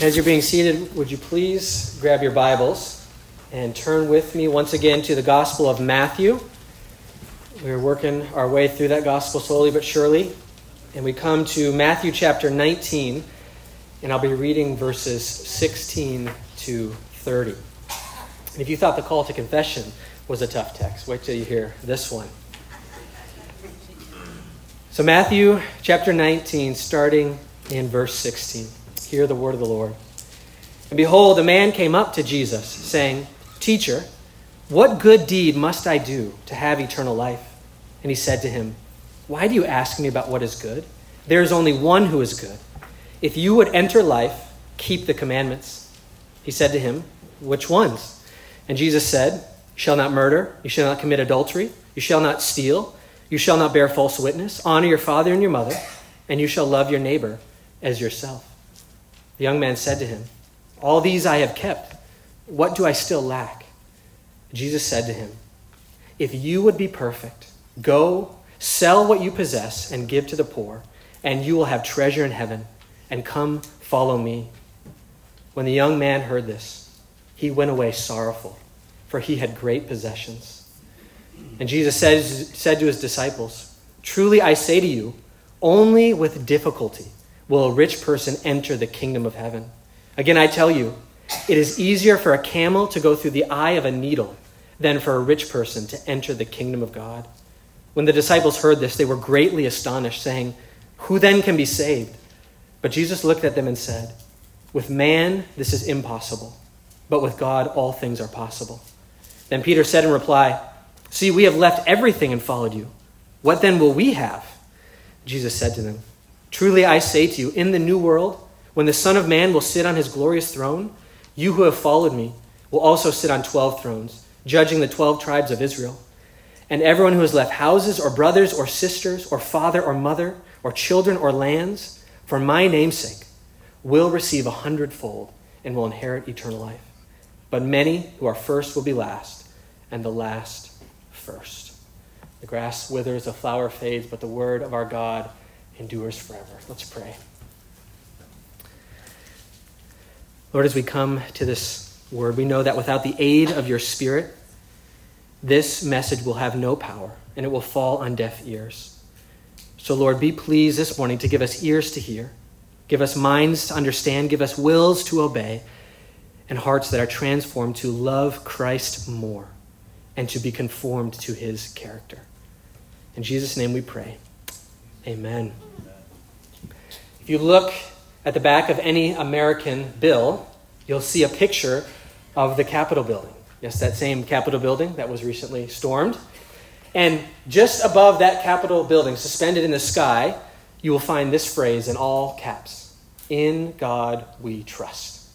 As you're being seated, would you please grab your Bibles and turn with me once again to the Gospel of Matthew? We're working our way through that Gospel slowly but surely. And we come to Matthew chapter 19, and I'll be reading verses 16 to 30. And if you thought the call to confession was a tough text, wait till you hear this one. So, Matthew chapter 19, starting in verse 16. Hear the word of the Lord. And behold, a man came up to Jesus, saying, Teacher, what good deed must I do to have eternal life? And he said to him, Why do you ask me about what is good? There is only one who is good. If you would enter life, keep the commandments. He said to him, Which ones? And Jesus said, You shall not murder, you shall not commit adultery, you shall not steal, you shall not bear false witness, honor your father and your mother, and you shall love your neighbor as yourself. The young man said to him, All these I have kept. What do I still lack? Jesus said to him, If you would be perfect, go, sell what you possess, and give to the poor, and you will have treasure in heaven, and come follow me. When the young man heard this, he went away sorrowful, for he had great possessions. And Jesus said, said to his disciples, Truly I say to you, only with difficulty will a rich person enter the kingdom of heaven. Again, I tell you, it is easier for a camel to go through the eye of a needle than for a rich person to enter the kingdom of God. When the disciples heard this, they were greatly astonished, saying, Who then can be saved? But Jesus looked at them and said, With man, this is impossible, but with God, all things are possible. Then Peter said in reply, See, we have left everything and followed you. What then will we have? Jesus said to them, Truly I say to you, in the new world, when the Son of Man will sit on his glorious throne, you who have followed me will also sit on twelve thrones, judging the twelve tribes of Israel. And everyone who has left houses or brothers or sisters or father or mother or children or lands for my name's sake will receive a hundredfold and will inherit eternal life. But many who are first will be last, and the last first. The grass withers, the flower fades, but the word of our God endures forever. Let's pray. Lord, as we come to this word, we know that without the aid of your Spirit, this message will have no power and it will fall on deaf ears. So, Lord, be pleased this morning to give us ears to hear, give us minds to understand, give us wills to obey, and hearts that are transformed to love Christ more and to be conformed to his character. In Jesus' name we pray. Amen. If you look at the back of any American bill, you'll see a picture of the Capitol building. Yes, that same Capitol building that was recently stormed. And just above that Capitol building, suspended in the sky, you will find this phrase in all caps In God we trust.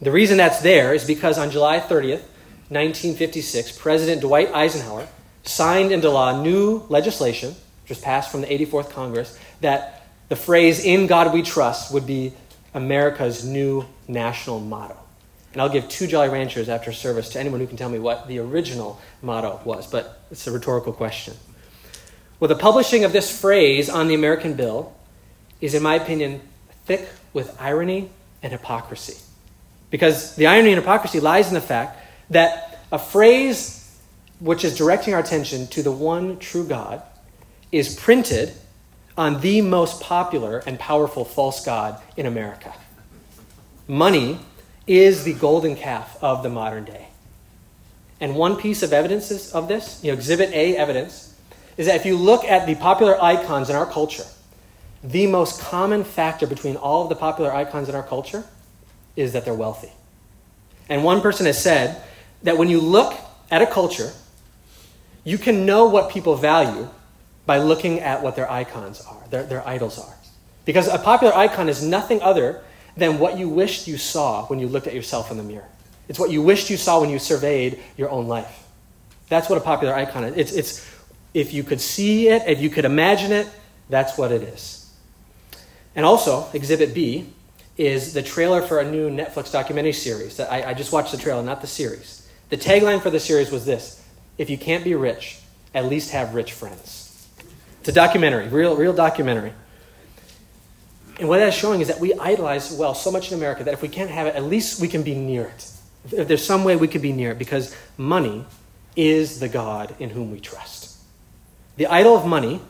The reason that's there is because on July 30th, 1956, President Dwight Eisenhower signed into law new legislation, which was passed from the 84th Congress, that the phrase, in God we trust, would be America's new national motto. And I'll give two Jolly Ranchers after service to anyone who can tell me what the original motto was, but it's a rhetorical question. Well, the publishing of this phrase on the American bill is, in my opinion, thick with irony and hypocrisy. Because the irony and hypocrisy lies in the fact that a phrase which is directing our attention to the one true God is printed on the most popular and powerful false god in America. Money is the golden calf of the modern day. And one piece of evidence of this, you know, exhibit A evidence, is that if you look at the popular icons in our culture, the most common factor between all of the popular icons in our culture is that they're wealthy. And one person has said that when you look at a culture, you can know what people value by looking at what their icons are, their, their idols are. Because a popular icon is nothing other than what you wished you saw when you looked at yourself in the mirror. It's what you wished you saw when you surveyed your own life. That's what a popular icon is. It's, it's if you could see it, if you could imagine it, that's what it is. And also, Exhibit B is the trailer for a new Netflix documentary series. That I, I just watched the trailer, not the series. The tagline for the series was this If you can't be rich, at least have rich friends. It's a documentary, real, real documentary. And what that's showing is that we idolize well so much in America that if we can't have it, at least we can be near it. If there's some way we could be near it, because money is the God in whom we trust. The idol of money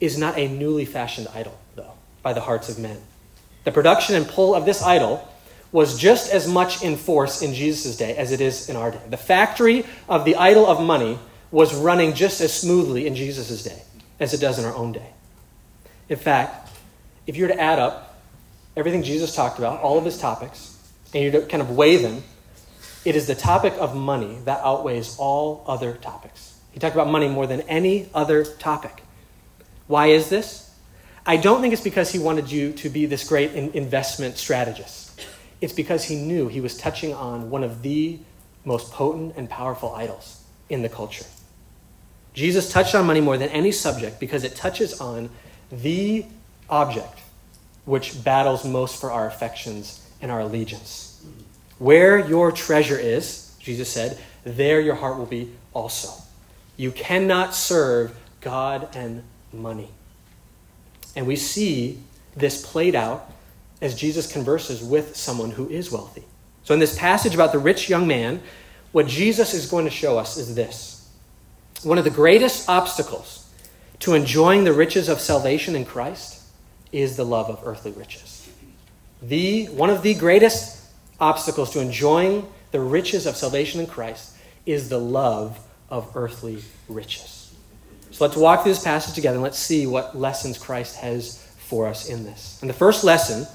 is not a newly fashioned idol, though, by the hearts of men. The production and pull of this idol was just as much in force in Jesus' day as it is in our day. The factory of the idol of money was running just as smoothly in Jesus' day as it does in our own day. In fact, if you were to add up everything Jesus talked about, all of his topics, and you to kind of weigh them, it is the topic of money that outweighs all other topics. He talked about money more than any other topic. Why is this? I don't think it's because he wanted you to be this great investment strategist. It's because he knew he was touching on one of the most potent and powerful idols in the culture. Jesus touched on money more than any subject because it touches on the object which battles most for our affections and our allegiance. Where your treasure is, Jesus said, there your heart will be also. You cannot serve God and money. And we see this played out as Jesus converses with someone who is wealthy. So, in this passage about the rich young man, what Jesus is going to show us is this one of the greatest obstacles to enjoying the riches of salvation in Christ is the love of earthly riches. The, one of the greatest obstacles to enjoying the riches of salvation in Christ is the love of earthly riches. So let's walk through this passage together and let's see what lessons Christ has for us in this. And the first lesson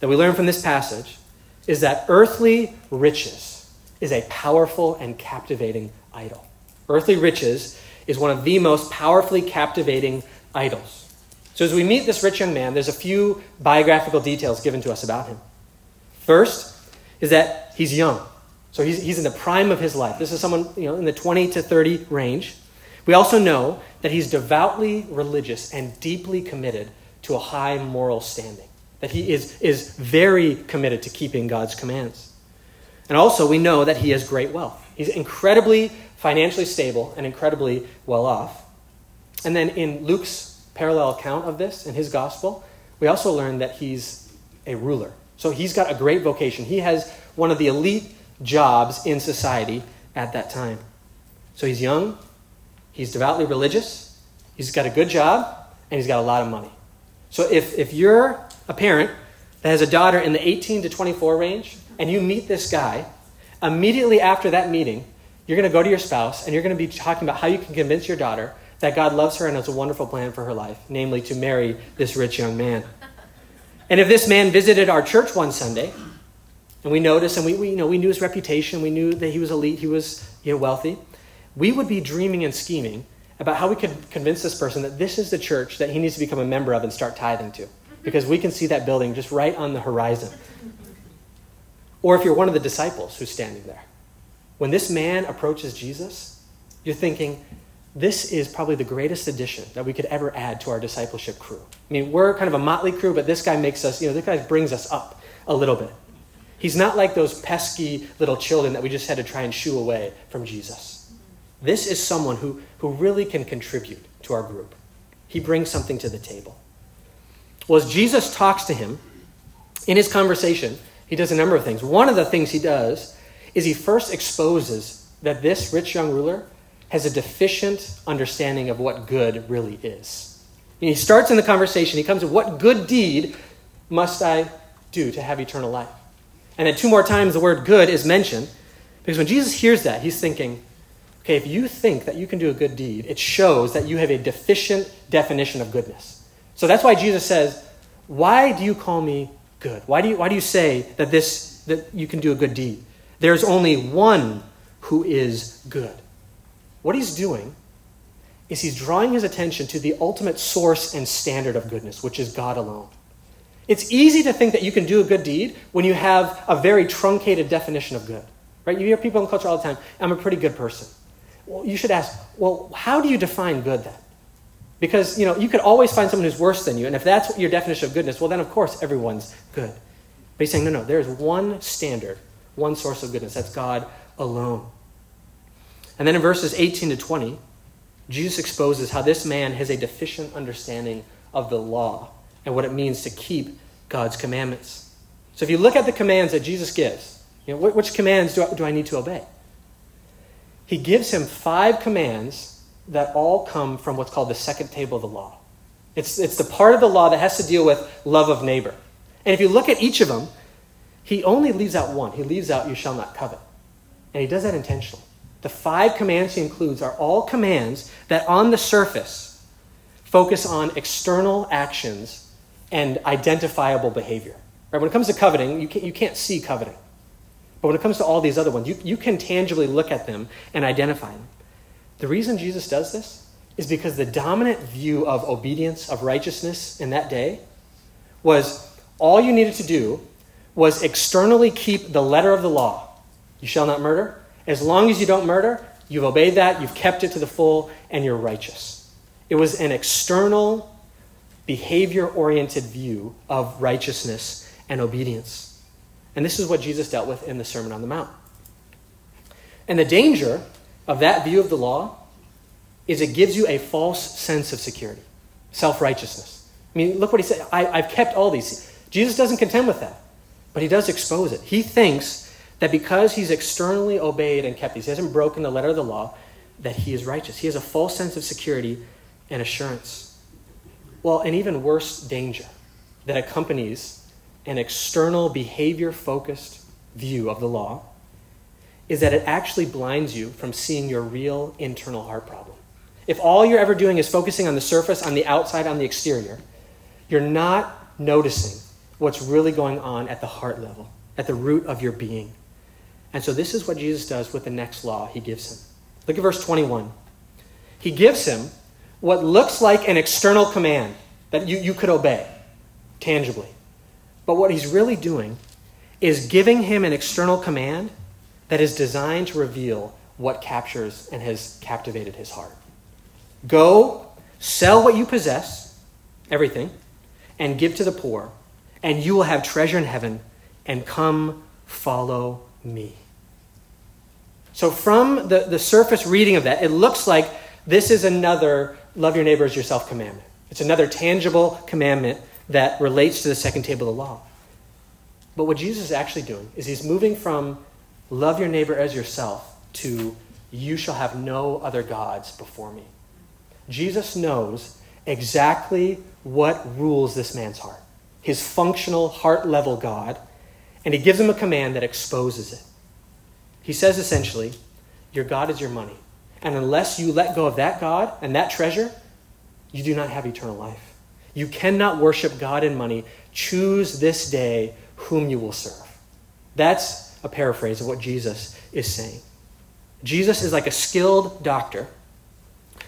that we learn from this passage is that earthly riches is a powerful and captivating idol. Earthly riches is one of the most powerfully captivating idols. So, as we meet this rich young man, there's a few biographical details given to us about him. First is that he's young. So, he's, he's in the prime of his life. This is someone you know, in the 20 to 30 range. We also know that he's devoutly religious and deeply committed to a high moral standing, that he is, is very committed to keeping God's commands. And also, we know that he has great wealth. He's incredibly financially stable and incredibly well off. And then in Luke's parallel account of this in his gospel, we also learn that he's a ruler. So he's got a great vocation. He has one of the elite jobs in society at that time. So he's young, he's devoutly religious, he's got a good job, and he's got a lot of money. So if, if you're a parent that has a daughter in the 18 to 24 range, and you meet this guy, immediately after that meeting, you're going to go to your spouse and you're going to be talking about how you can convince your daughter that God loves her and has a wonderful plan for her life, namely to marry this rich young man. And if this man visited our church one Sunday, and we noticed, and we, we, you know, we knew his reputation, we knew that he was elite, he was you know, wealthy, we would be dreaming and scheming about how we could convince this person that this is the church that he needs to become a member of and start tithing to. Because we can see that building just right on the horizon. Or if you're one of the disciples who's standing there, when this man approaches Jesus, you're thinking, this is probably the greatest addition that we could ever add to our discipleship crew. I mean, we're kind of a motley crew, but this guy makes us, you know, this guy brings us up a little bit. He's not like those pesky little children that we just had to try and shoo away from Jesus. This is someone who, who really can contribute to our group. He brings something to the table. Well, as Jesus talks to him in his conversation, he does a number of things. One of the things he does is he first exposes that this rich young ruler has a deficient understanding of what good really is. And he starts in the conversation, he comes to what good deed must I do to have eternal life? And then two more times the word good is mentioned because when Jesus hears that, he's thinking, okay, if you think that you can do a good deed, it shows that you have a deficient definition of goodness. So that's why Jesus says, Why do you call me good? Why do you, why do you say that, this, that you can do a good deed? There's only one who is good. What he's doing is he's drawing his attention to the ultimate source and standard of goodness, which is God alone. It's easy to think that you can do a good deed when you have a very truncated definition of good. Right? You hear people in culture all the time, I'm a pretty good person. Well, you should ask, well, how do you define good then? Because, you know, you could always find someone who's worse than you, and if that's your definition of goodness, well, then of course everyone's good. But he's saying, no, no, there's one standard, one source of goodness. That's God alone. And then in verses 18 to 20, Jesus exposes how this man has a deficient understanding of the law and what it means to keep God's commandments. So if you look at the commands that Jesus gives, you know, which commands do I, do I need to obey? He gives him five commands that all come from what's called the second table of the law. It's, it's the part of the law that has to deal with love of neighbor. And if you look at each of them, he only leaves out one. He leaves out, you shall not covet. And he does that intentionally. The five commands he includes are all commands that on the surface focus on external actions and identifiable behavior. Right? When it comes to coveting, you can't, you can't see coveting. But when it comes to all these other ones, you, you can tangibly look at them and identify them. The reason Jesus does this is because the dominant view of obedience, of righteousness in that day was all you needed to do was externally keep the letter of the law. You shall not murder. As long as you don't murder, you've obeyed that, you've kept it to the full, and you're righteous. It was an external, behavior oriented view of righteousness and obedience. And this is what Jesus dealt with in the Sermon on the Mount. And the danger of that view of the law is it gives you a false sense of security, self righteousness. I mean, look what he said. I, have kept all these. Jesus doesn't contend with that, but he does expose it. He thinks that because he's externally obeyed and kept these, he hasn't broken the letter of the law, that he is righteous. He has a false sense of security and assurance. Well, an even worse danger that accompanies an external behavior focused view of the law is that it actually blinds you from seeing your real internal heart problem. If all you're ever doing is focusing on the surface, on the outside, on the exterior, you're not noticing what's really going on at the heart level, at the root of your being. And so this is what Jesus does with the next law he gives him. Look at verse 21. He gives him what looks like an external command that you, you could obey tangibly. But what he's really doing is giving him an external command that is designed to reveal what captures and has captivated his heart. Go, sell what you possess, everything, and give to the poor, and you will have treasure in heaven, and come follow me. So, from the, the surface reading of that, it looks like this is another love your neighbor as yourself commandment. It's another tangible commandment that relates to the second table of the law. But what Jesus is actually doing is he's moving from love your neighbor as yourself to you shall have no other gods before me. Jesus knows exactly what rules this man's heart, his functional heart level God, and he gives him a command that exposes it. He says essentially, Your God is your money. And unless you let go of that God and that treasure, you do not have eternal life. You cannot worship God and money. Choose this day whom you will serve. That's a paraphrase of what Jesus is saying. Jesus is like a skilled doctor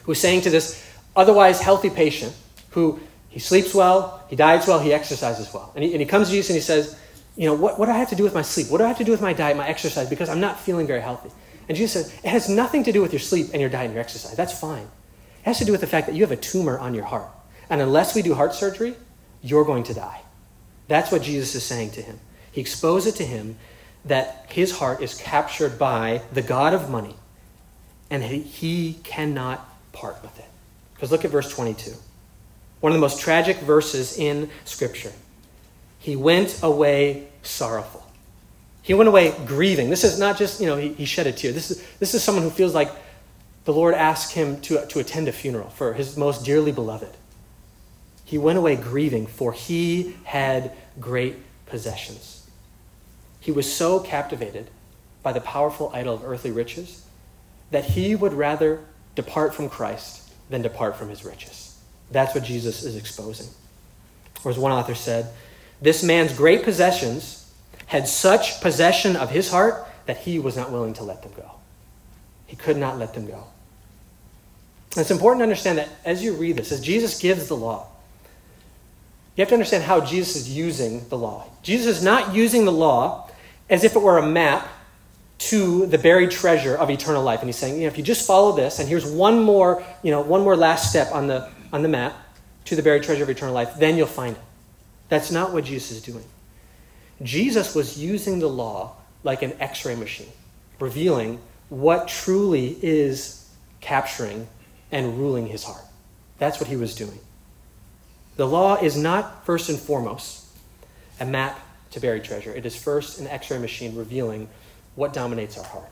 who's saying to this otherwise healthy patient who he sleeps well, he diets well, he exercises well. And he, and he comes to Jesus and he says, you know, what, what do I have to do with my sleep? What do I have to do with my diet, my exercise? Because I'm not feeling very healthy. And Jesus says, it has nothing to do with your sleep and your diet and your exercise. That's fine. It has to do with the fact that you have a tumor on your heart. And unless we do heart surgery, you're going to die. That's what Jesus is saying to him. He exposes it to him that his heart is captured by the God of money and he cannot part with it. Because look at verse 22. One of the most tragic verses in Scripture. He went away sorrowful. He went away grieving. This is not just, you know, he, he shed a tear. This is, this is someone who feels like the Lord asked him to, to attend a funeral for his most dearly beloved. He went away grieving, for he had great possessions. He was so captivated by the powerful idol of earthly riches that he would rather depart from Christ than depart from his riches. That's what Jesus is exposing. Or as one author said, this man's great possessions had such possession of his heart that he was not willing to let them go. He could not let them go. And it's important to understand that as you read this, as Jesus gives the law, you have to understand how Jesus is using the law. Jesus is not using the law as if it were a map to the buried treasure of eternal life. And he's saying, you know, if you just follow this, and here's one more, you know, one more last step on the on the map to the buried treasure of eternal life, then you'll find it. That's not what Jesus is doing. Jesus was using the law like an x ray machine, revealing what truly is capturing and ruling his heart. That's what he was doing. The law is not first and foremost a map to buried treasure. It is first an x ray machine revealing what dominates our heart.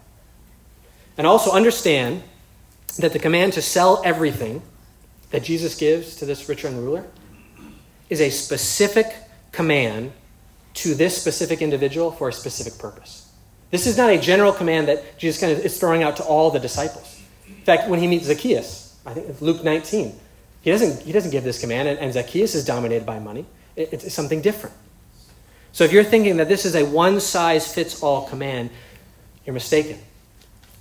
And also understand that the command to sell everything that Jesus gives to this rich young ruler is a specific command to this specific individual for a specific purpose. This is not a general command that Jesus kind of is throwing out to all the disciples. In fact, when he meets Zacchaeus, I think it's Luke 19, he doesn't, he doesn't give this command, and, and Zacchaeus is dominated by money. It, it's something different. So if you're thinking that this is a one size fits all command, you're mistaken.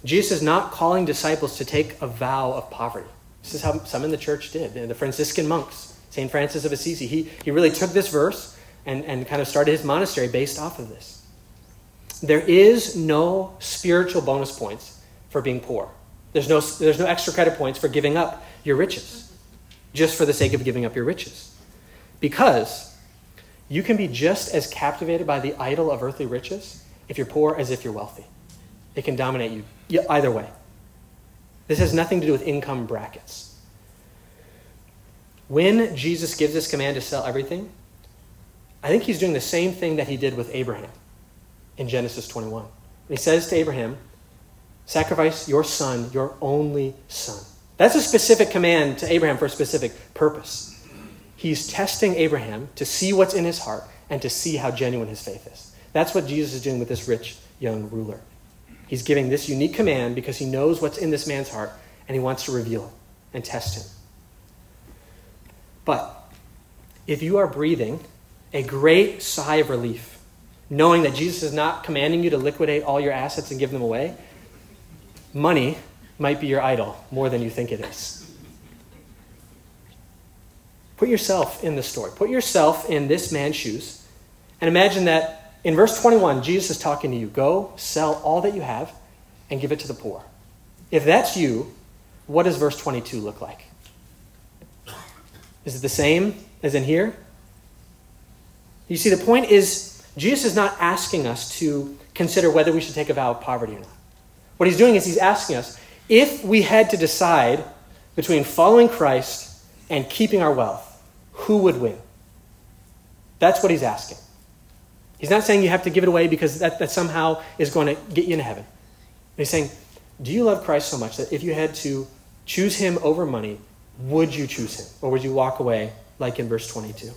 Jesus is not calling disciples to take a vow of poverty. This is how some in the church did. The Franciscan monks, St. Francis of Assisi, he, he really took this verse and, and kind of started his monastery based off of this. There is no spiritual bonus points for being poor. There's no, there's no extra credit points for giving up your riches, just for the sake of giving up your riches. Because you can be just as captivated by the idol of earthly riches if you're poor as if you're wealthy. It can dominate you either way. This has nothing to do with income brackets. When Jesus gives this command to sell everything, I think he's doing the same thing that he did with Abraham in Genesis 21. He says to Abraham, Sacrifice your son, your only son. That's a specific command to Abraham for a specific purpose. He's testing Abraham to see what's in his heart and to see how genuine his faith is. That's what Jesus is doing with this rich young ruler. He's giving this unique command because he knows what's in this man's heart and he wants to reveal it and test him. But if you are breathing a great sigh of relief, knowing that Jesus is not commanding you to liquidate all your assets and give them away, money might be your idol more than you think it is. Put yourself in the story. Put yourself in this man's shoes and imagine that in verse 21, Jesus is talking to you Go, sell all that you have, and give it to the poor. If that's you, what does verse 22 look like? Is it the same as in here? You see, the point is, Jesus is not asking us to consider whether we should take a vow of poverty or not. What he's doing is he's asking us if we had to decide between following Christ and keeping our wealth, who would win? That's what he's asking. He's not saying you have to give it away because that, that somehow is going to get you into heaven. He's saying, Do you love Christ so much that if you had to choose him over money, would you choose him? Or would you walk away like in verse 22?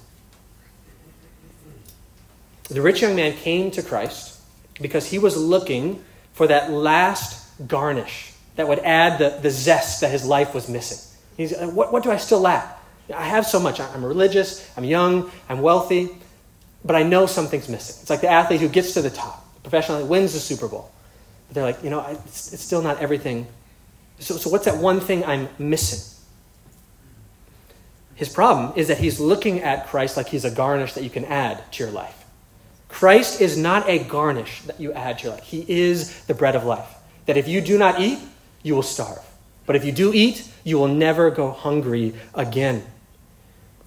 The rich young man came to Christ because he was looking for that last garnish that would add the, the zest that his life was missing. He's, uh, what, what do I still lack? I have so much. I'm religious, I'm young, I'm wealthy, but I know something's missing. It's like the athlete who gets to the top, professionally wins the Super Bowl. But they're like, you know, it's, it's still not everything. So, so what's that one thing I'm missing? His problem is that he's looking at Christ like he's a garnish that you can add to your life. Christ is not a garnish that you add to your life. He is the bread of life. That if you do not eat, you will starve. But if you do eat, you will never go hungry again.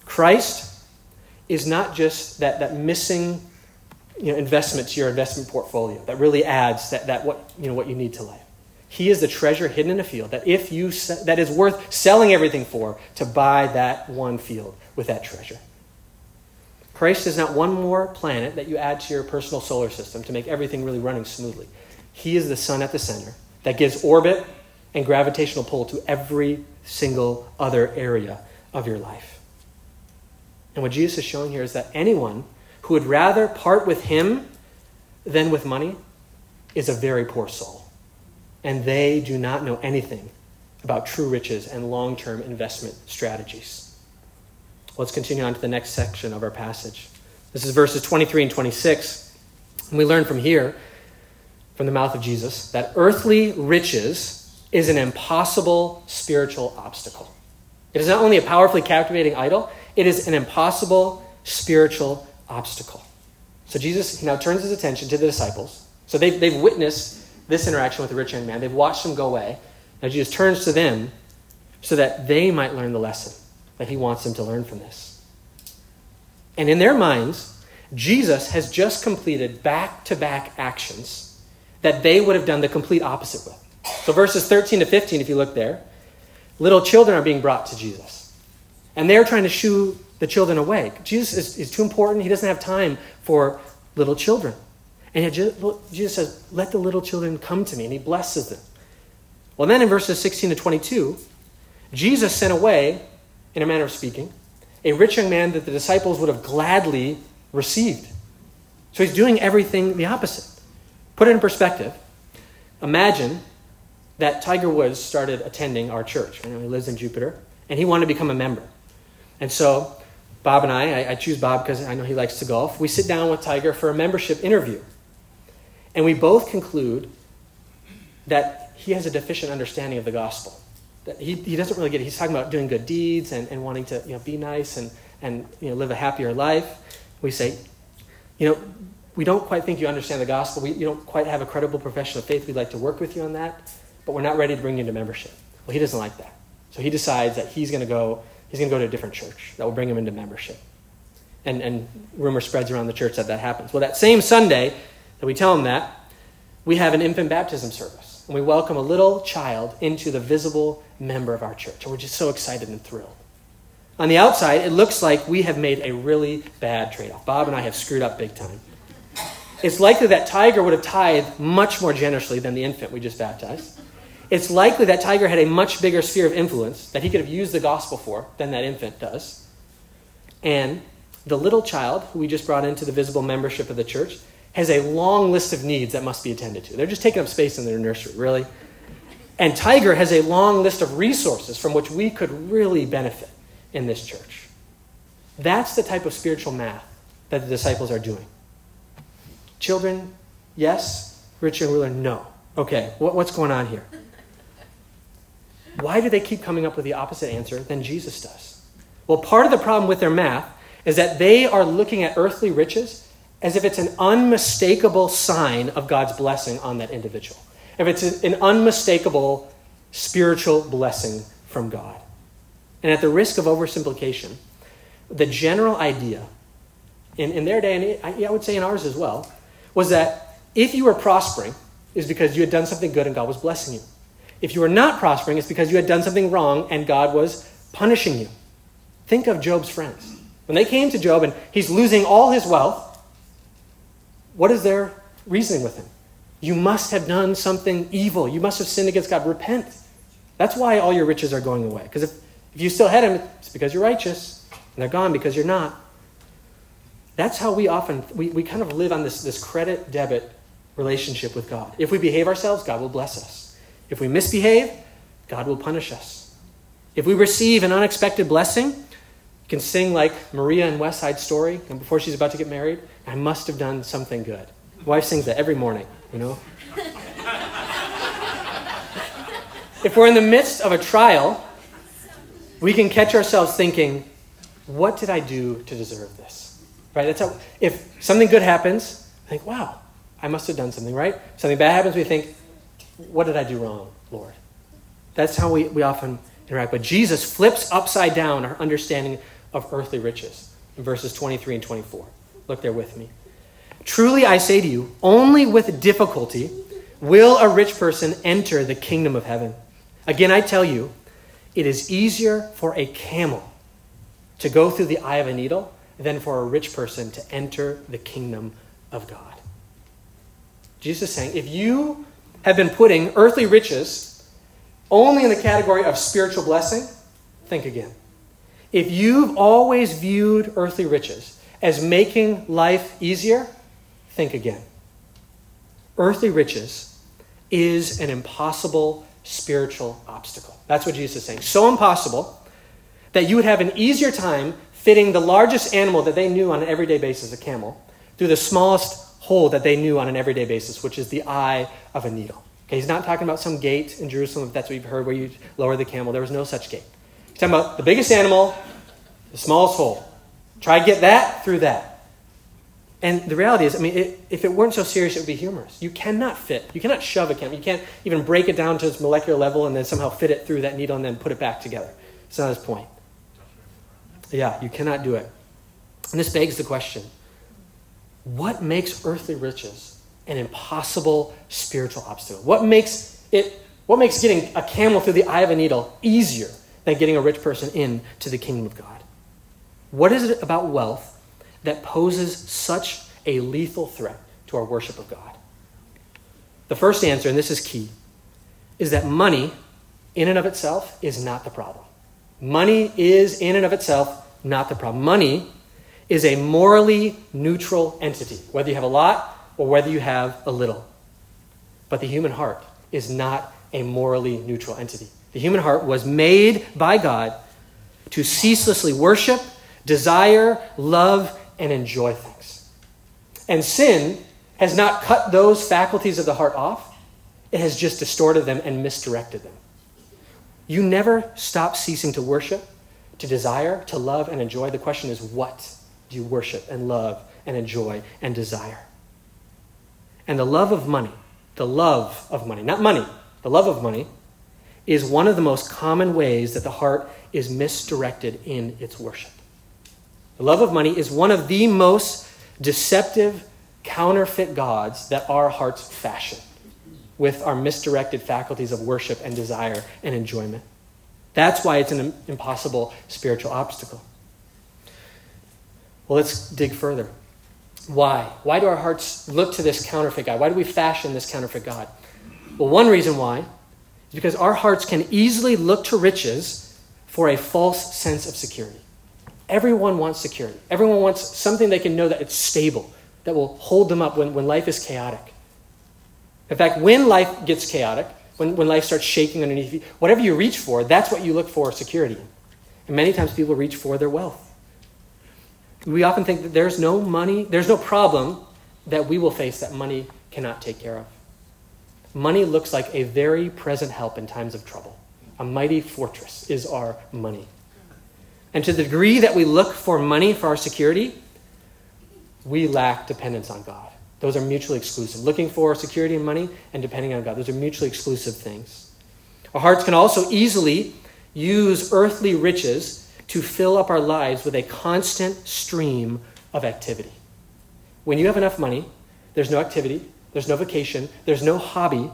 Christ is not just that, that missing you know, investment to your investment portfolio that really adds that, that what, you know, what you need to life. He is the treasure hidden in a field that if you that is worth selling everything for to buy that one field with that treasure. Christ is not one more planet that you add to your personal solar system to make everything really running smoothly. He is the sun at the center that gives orbit and gravitational pull to every single other area of your life. And what Jesus is showing here is that anyone who would rather part with him than with money is a very poor soul. And they do not know anything about true riches and long term investment strategies. Let's continue on to the next section of our passage. This is verses 23 and 26. And we learn from here, from the mouth of Jesus, that earthly riches is an impossible spiritual obstacle. It is not only a powerfully captivating idol, it is an impossible spiritual obstacle. So Jesus now turns his attention to the disciples. So they've, they've witnessed this interaction with the rich young man, they've watched him go away. Now Jesus turns to them so that they might learn the lesson that he wants them to learn from this. And in their minds, Jesus has just completed back to back actions that they would have done the complete opposite with. So, verses 13 to 15, if you look there, little children are being brought to Jesus. And they're trying to shoo the children away. Jesus is, is too important. He doesn't have time for little children. And yet Jesus says, Let the little children come to me, and he blesses them. Well, then in verses 16 to 22, Jesus sent away, in a manner of speaking, a rich young man that the disciples would have gladly received. So he's doing everything the opposite. Put it in perspective. Imagine that Tiger Woods started attending our church. I know he lives in Jupiter, and he wanted to become a member. And so Bob and I, I, I choose Bob because I know he likes to golf, we sit down with Tiger for a membership interview. And we both conclude that he has a deficient understanding of the gospel. That he, he doesn't really get it. He's talking about doing good deeds and, and wanting to you know, be nice and, and you know, live a happier life. We say, you know, we don't quite think you understand the gospel. We, you don't quite have a credible profession of faith. We'd like to work with you on that, but we're not ready to bring you into membership. Well, he doesn't like that. So he decides that he's going to go, he's going to go to a different church that will bring him into membership. And, and rumor spreads around the church that that happens. Well, that same Sunday that we tell him that, we have an infant baptism service. And we welcome a little child into the visible member of our church. And we're just so excited and thrilled. On the outside, it looks like we have made a really bad trade off. Bob and I have screwed up big time it's likely that Tiger would have tithed much more generously than the infant we just baptized. It's likely that Tiger had a much bigger sphere of influence that he could have used the gospel for than that infant does. And the little child who we just brought into the visible membership of the church has a long list of needs that must be attended to. They're just taking up space in their nursery, really. And Tiger has a long list of resources from which we could really benefit in this church. That's the type of spiritual math that the disciples are doing. Children, yes. Rich young ruler, no. Okay, what, what's going on here? Why do they keep coming up with the opposite answer than Jesus does? Well, part of the problem with their math is that they are looking at earthly riches as if it's an unmistakable sign of God's blessing on that individual. If it's an unmistakable spiritual blessing from God. And at the risk of oversimplification, the general idea in, in their day, and I would say in ours as well, was that if you were prospering, is because you had done something good and God was blessing you. If you were not prospering, it's because you had done something wrong and God was punishing you. Think of Job's friends. When they came to Job and he's losing all his wealth, what is their reasoning with him? You must have done something evil. You must have sinned against God. Repent. That's why all your riches are going away. Because if, if you still had them, it's because you're righteous. And they're gone because you're not. That's how we often, we, we kind of live on this, this credit debit relationship with God. If we behave ourselves, God will bless us. If we misbehave, God will punish us. If we receive an unexpected blessing, you can sing like Maria in West Side Story, and before she's about to get married, I must have done something good. My wife sings that every morning, you know? if we're in the midst of a trial, we can catch ourselves thinking, what did I do to deserve this? Right? That's how, if something good happens, I think, wow, I must have done something right. Something bad happens, we think, what did I do wrong, Lord? That's how we, we often interact. But Jesus flips upside down our understanding of earthly riches in verses 23 and 24. Look there with me. Truly I say to you, only with difficulty will a rich person enter the kingdom of heaven. Again, I tell you, it is easier for a camel to go through the eye of a needle than for a rich person to enter the kingdom of God. Jesus is saying, if you have been putting earthly riches only in the category of spiritual blessing, think again. If you've always viewed earthly riches as making life easier, think again. Earthly riches is an impossible spiritual obstacle. That's what Jesus is saying. So impossible that you would have an easier time fitting the largest animal that they knew on an everyday basis, a camel, through the smallest hole that they knew on an everyday basis, which is the eye of a needle. Okay, he's not talking about some gate in Jerusalem, if that's what you've heard, where you lower the camel. There was no such gate. He's talking about the biggest animal, the smallest hole. Try to get that through that. And the reality is, I mean, it, if it weren't so serious, it would be humorous. You cannot fit, you cannot shove a camel. You can't even break it down to its molecular level and then somehow fit it through that needle and then put it back together. It's not his point. Yeah, you cannot do it. And this begs the question what makes earthly riches an impossible spiritual obstacle? What makes it what makes getting a camel through the eye of a needle easier than getting a rich person into the kingdom of God? What is it about wealth that poses such a lethal threat to our worship of God? The first answer, and this is key, is that money in and of itself is not the problem. Money is in and of itself not the problem. Money is a morally neutral entity, whether you have a lot or whether you have a little. But the human heart is not a morally neutral entity. The human heart was made by God to ceaselessly worship, desire, love, and enjoy things. And sin has not cut those faculties of the heart off, it has just distorted them and misdirected them. You never stop ceasing to worship, to desire, to love, and enjoy. The question is, what do you worship and love and enjoy and desire? And the love of money, the love of money, not money, the love of money, is one of the most common ways that the heart is misdirected in its worship. The love of money is one of the most deceptive, counterfeit gods that our hearts fashion with our misdirected faculties of worship and desire and enjoyment. That's why it's an impossible spiritual obstacle. Well, let's dig further. Why? Why do our hearts look to this counterfeit God? Why do we fashion this counterfeit God? Well, one reason why is because our hearts can easily look to riches for a false sense of security. Everyone wants security. Everyone wants something they can know that it's stable, that will hold them up when, when life is chaotic. In fact, when life gets chaotic, when, when life starts shaking underneath you, whatever you reach for, that's what you look for security. And many times people reach for their wealth. We often think that there's no money, there's no problem that we will face that money cannot take care of. Money looks like a very present help in times of trouble. A mighty fortress is our money. And to the degree that we look for money for our security, we lack dependence on God. Those are mutually exclusive. Looking for security and money and depending on God, those are mutually exclusive things. Our hearts can also easily use earthly riches to fill up our lives with a constant stream of activity. When you have enough money, there's no activity, there's no vacation, there's no hobby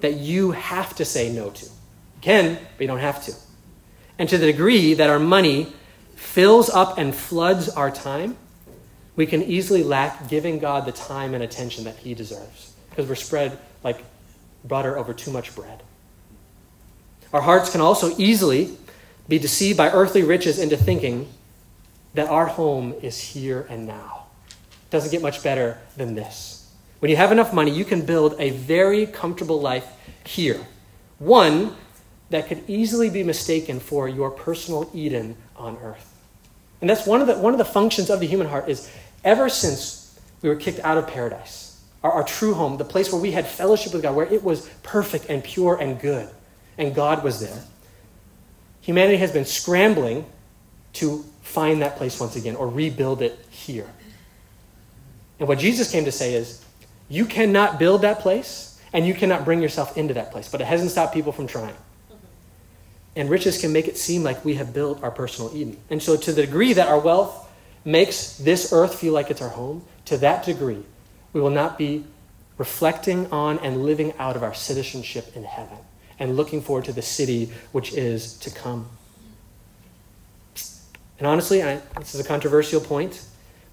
that you have to say no to. You can, but you don't have to. And to the degree that our money fills up and floods our time, we can easily lack giving God the time and attention that He deserves because we're spread like butter over too much bread. Our hearts can also easily be deceived by earthly riches into thinking that our home is here and now. It doesn't get much better than this. When you have enough money, you can build a very comfortable life here. One that could easily be mistaken for your personal Eden on earth. And that's one of the, one of the functions of the human heart is ever since we were kicked out of paradise, our, our true home, the place where we had fellowship with God, where it was perfect and pure and good, and God was there, humanity has been scrambling to find that place once again or rebuild it here. And what Jesus came to say is, you cannot build that place and you cannot bring yourself into that place, but it hasn't stopped people from trying. And riches can make it seem like we have built our personal Eden. And so, to the degree that our wealth makes this earth feel like it's our home, to that degree, we will not be reflecting on and living out of our citizenship in heaven and looking forward to the city which is to come. And honestly, I, this is a controversial point,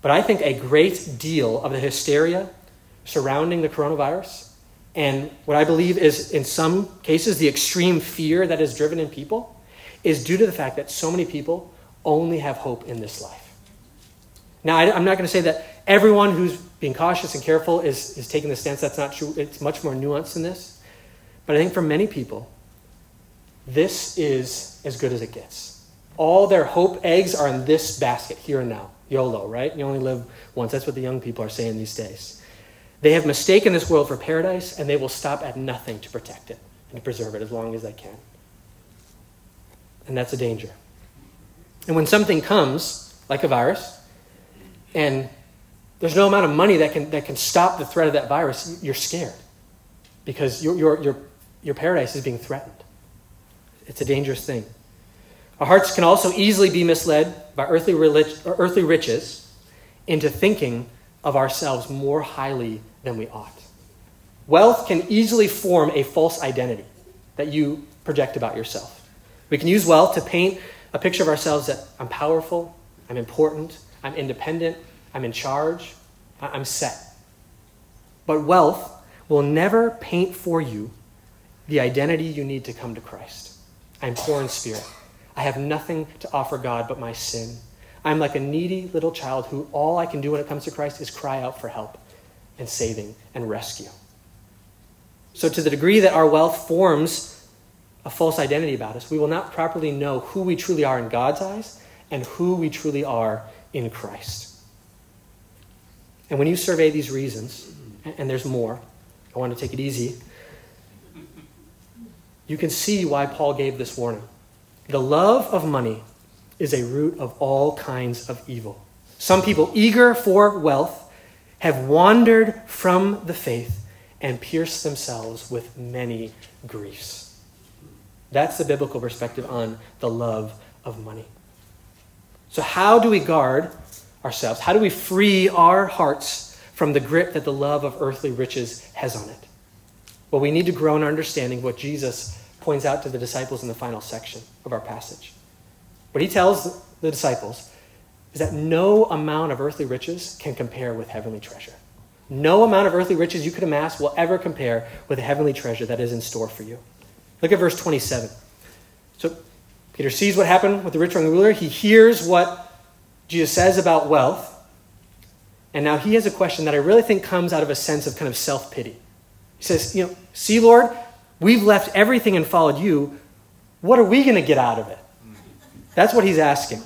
but I think a great deal of the hysteria surrounding the coronavirus and what I believe is, in some cases, the extreme fear that is driven in people is due to the fact that so many people only have hope in this life. Now, I, am not going to say that everyone who's being cautious and careful is, is taking the stance. That's not true. It's much more nuanced than this. But I think for many people, this is as good as it gets. All their hope eggs are in this basket, here and now. YOLO, right? You only live once. That's what the young people are saying these days. They have mistaken this world for paradise, and they will stop at nothing to protect it and to preserve it as long as they can. And that's a danger. And when something comes, like a virus, and there's no amount of money that can, that can stop the threat of that virus, you're scared because your, your, your, your paradise is being threatened. It's a dangerous thing. Our hearts can also easily be misled by earthly, relig- earthly riches into thinking of ourselves more highly than we ought. Wealth can easily form a false identity that you project about yourself. We can use wealth to paint a picture of ourselves that I'm powerful, I'm important, I'm independent, I'm in charge, I'm set. But wealth will never paint for you the identity you need to come to Christ. I'm poor in spirit. I have nothing to offer God but my sin. I'm like a needy little child who all I can do when it comes to Christ is cry out for help and saving and rescue. So, to the degree that our wealth forms a false identity about us, we will not properly know who we truly are in God's eyes and who we truly are in Christ. And when you survey these reasons, and there's more, I want to take it easy, you can see why Paul gave this warning. The love of money is a root of all kinds of evil. Some people, eager for wealth, have wandered from the faith and pierced themselves with many griefs. That's the biblical perspective on the love of money. So, how do we guard ourselves? How do we free our hearts from the grip that the love of earthly riches has on it? Well, we need to grow in our understanding what Jesus points out to the disciples in the final section of our passage. What he tells the disciples is that no amount of earthly riches can compare with heavenly treasure. No amount of earthly riches you could amass will ever compare with the heavenly treasure that is in store for you. Look at verse 27. So Peter sees what happened with the rich young ruler. He hears what Jesus says about wealth. And now he has a question that I really think comes out of a sense of kind of self pity. He says, You know, see, Lord, we've left everything and followed you. What are we going to get out of it? That's what he's asking.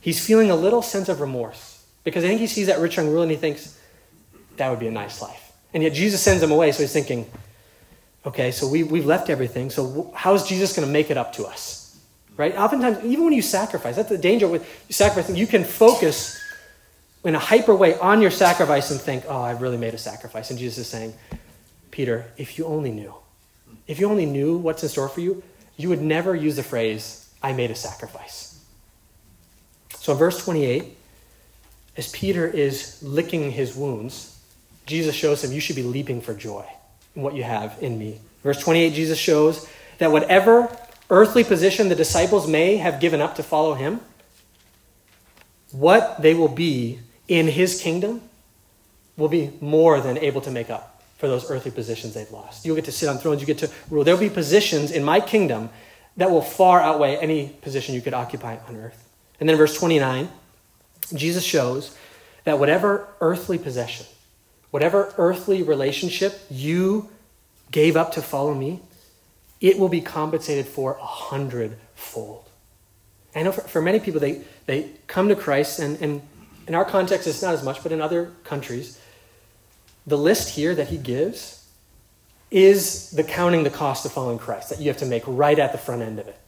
He's feeling a little sense of remorse because I think he sees that rich young ruler and he thinks, that would be a nice life. And yet Jesus sends him away, so he's thinking, okay, so we, we've left everything, so how is Jesus going to make it up to us? Right? Oftentimes, even when you sacrifice, that's the danger with sacrificing. You can focus in a hyper way on your sacrifice and think, oh, I've really made a sacrifice. And Jesus is saying, Peter, if you only knew, if you only knew what's in store for you, you would never use the phrase, I made a sacrifice. So in verse 28, as Peter is licking his wounds, Jesus shows him, You should be leaping for joy in what you have in me. Verse 28, Jesus shows that whatever earthly position the disciples may have given up to follow him, what they will be in his kingdom will be more than able to make up for those earthly positions they've lost. You'll get to sit on thrones, you get to rule. There'll be positions in my kingdom that will far outweigh any position you could occupy on earth. And then verse 29, Jesus shows that whatever earthly possession, whatever earthly relationship you gave up to follow me, it will be compensated for a hundredfold. I know for, for many people, they, they come to Christ, and, and in our context, it's not as much, but in other countries, the list here that he gives is the counting the cost of following Christ that you have to make right at the front end of it.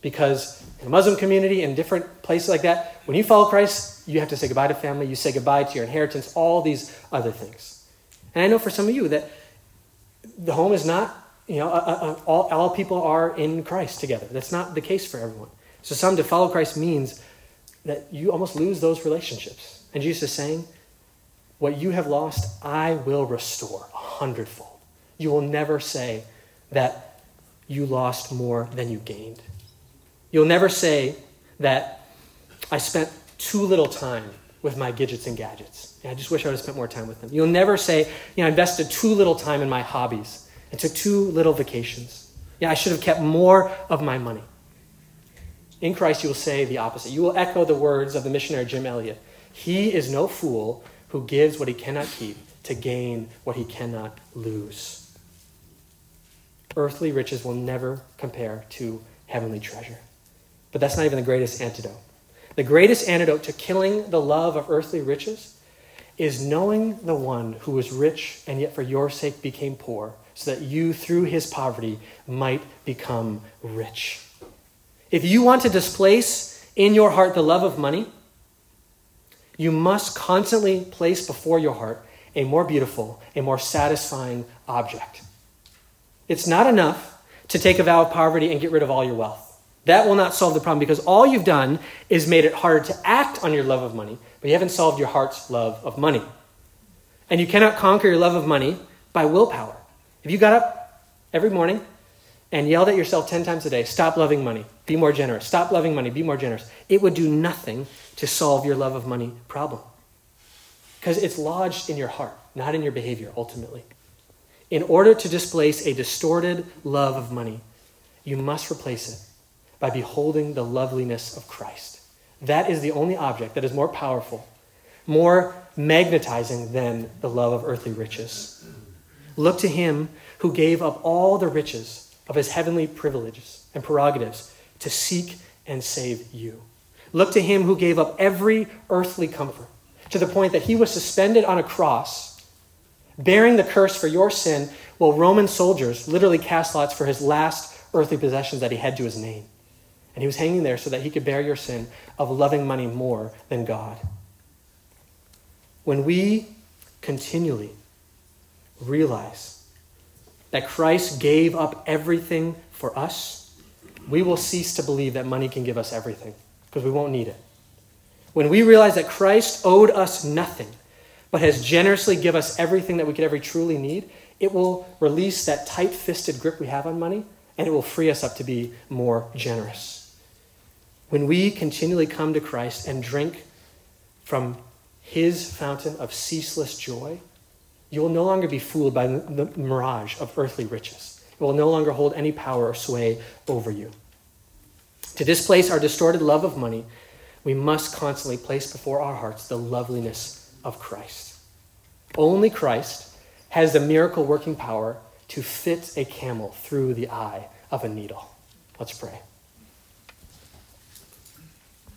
Because in a Muslim community and different places like that, when you follow Christ, you have to say goodbye to family, you say goodbye to your inheritance, all these other things. And I know for some of you that the home is not, you know, a, a, all, all people are in Christ together. That's not the case for everyone. So some to follow Christ means that you almost lose those relationships. And Jesus is saying, what you have lost, I will restore a hundredfold. You will never say that you lost more than you gained. You'll never say that I spent too little time with my gadgets and gadgets. I just wish I would have spent more time with them. You'll never say, you know, I invested too little time in my hobbies and took too little vacations. Yeah, I should have kept more of my money. In Christ, you will say the opposite. You will echo the words of the missionary Jim Elliot. He is no fool who gives what he cannot keep to gain what he cannot lose earthly riches will never compare to heavenly treasure. But that's not even the greatest antidote. The greatest antidote to killing the love of earthly riches is knowing the one who was rich and yet for your sake became poor, so that you, through his poverty, might become rich. If you want to displace in your heart the love of money, you must constantly place before your heart a more beautiful, a more satisfying object. It's not enough to take a vow of poverty and get rid of all your wealth. That will not solve the problem because all you've done is made it harder to act on your love of money, but you haven't solved your heart's love of money. And you cannot conquer your love of money by willpower. If you got up every morning and yelled at yourself 10 times a day, stop loving money, be more generous, stop loving money, be more generous, it would do nothing to solve your love of money problem. Because it's lodged in your heart, not in your behavior, ultimately. In order to displace a distorted love of money, you must replace it by beholding the loveliness of Christ. That is the only object that is more powerful, more magnetizing than the love of earthly riches. Look to him who gave up all the riches of his heavenly privileges and prerogatives to seek and save you. Look to him who gave up every earthly comfort to the point that he was suspended on a cross, bearing the curse for your sin, while Roman soldiers literally cast lots for his last earthly possessions that he had to his name. And he was hanging there so that he could bear your sin of loving money more than God. When we continually realize that Christ gave up everything for us, we will cease to believe that money can give us everything because we won't need it. When we realize that Christ owed us nothing, but has generously given us everything that we could ever truly need, it will release that tight fisted grip we have on money and it will free us up to be more generous. When we continually come to Christ and drink from his fountain of ceaseless joy, you will no longer be fooled by the mirage of earthly riches. It will no longer hold any power or sway over you. To displace our distorted love of money, we must constantly place before our hearts the loveliness of Christ. Only Christ has the miracle working power to fit a camel through the eye of a needle. Let's pray.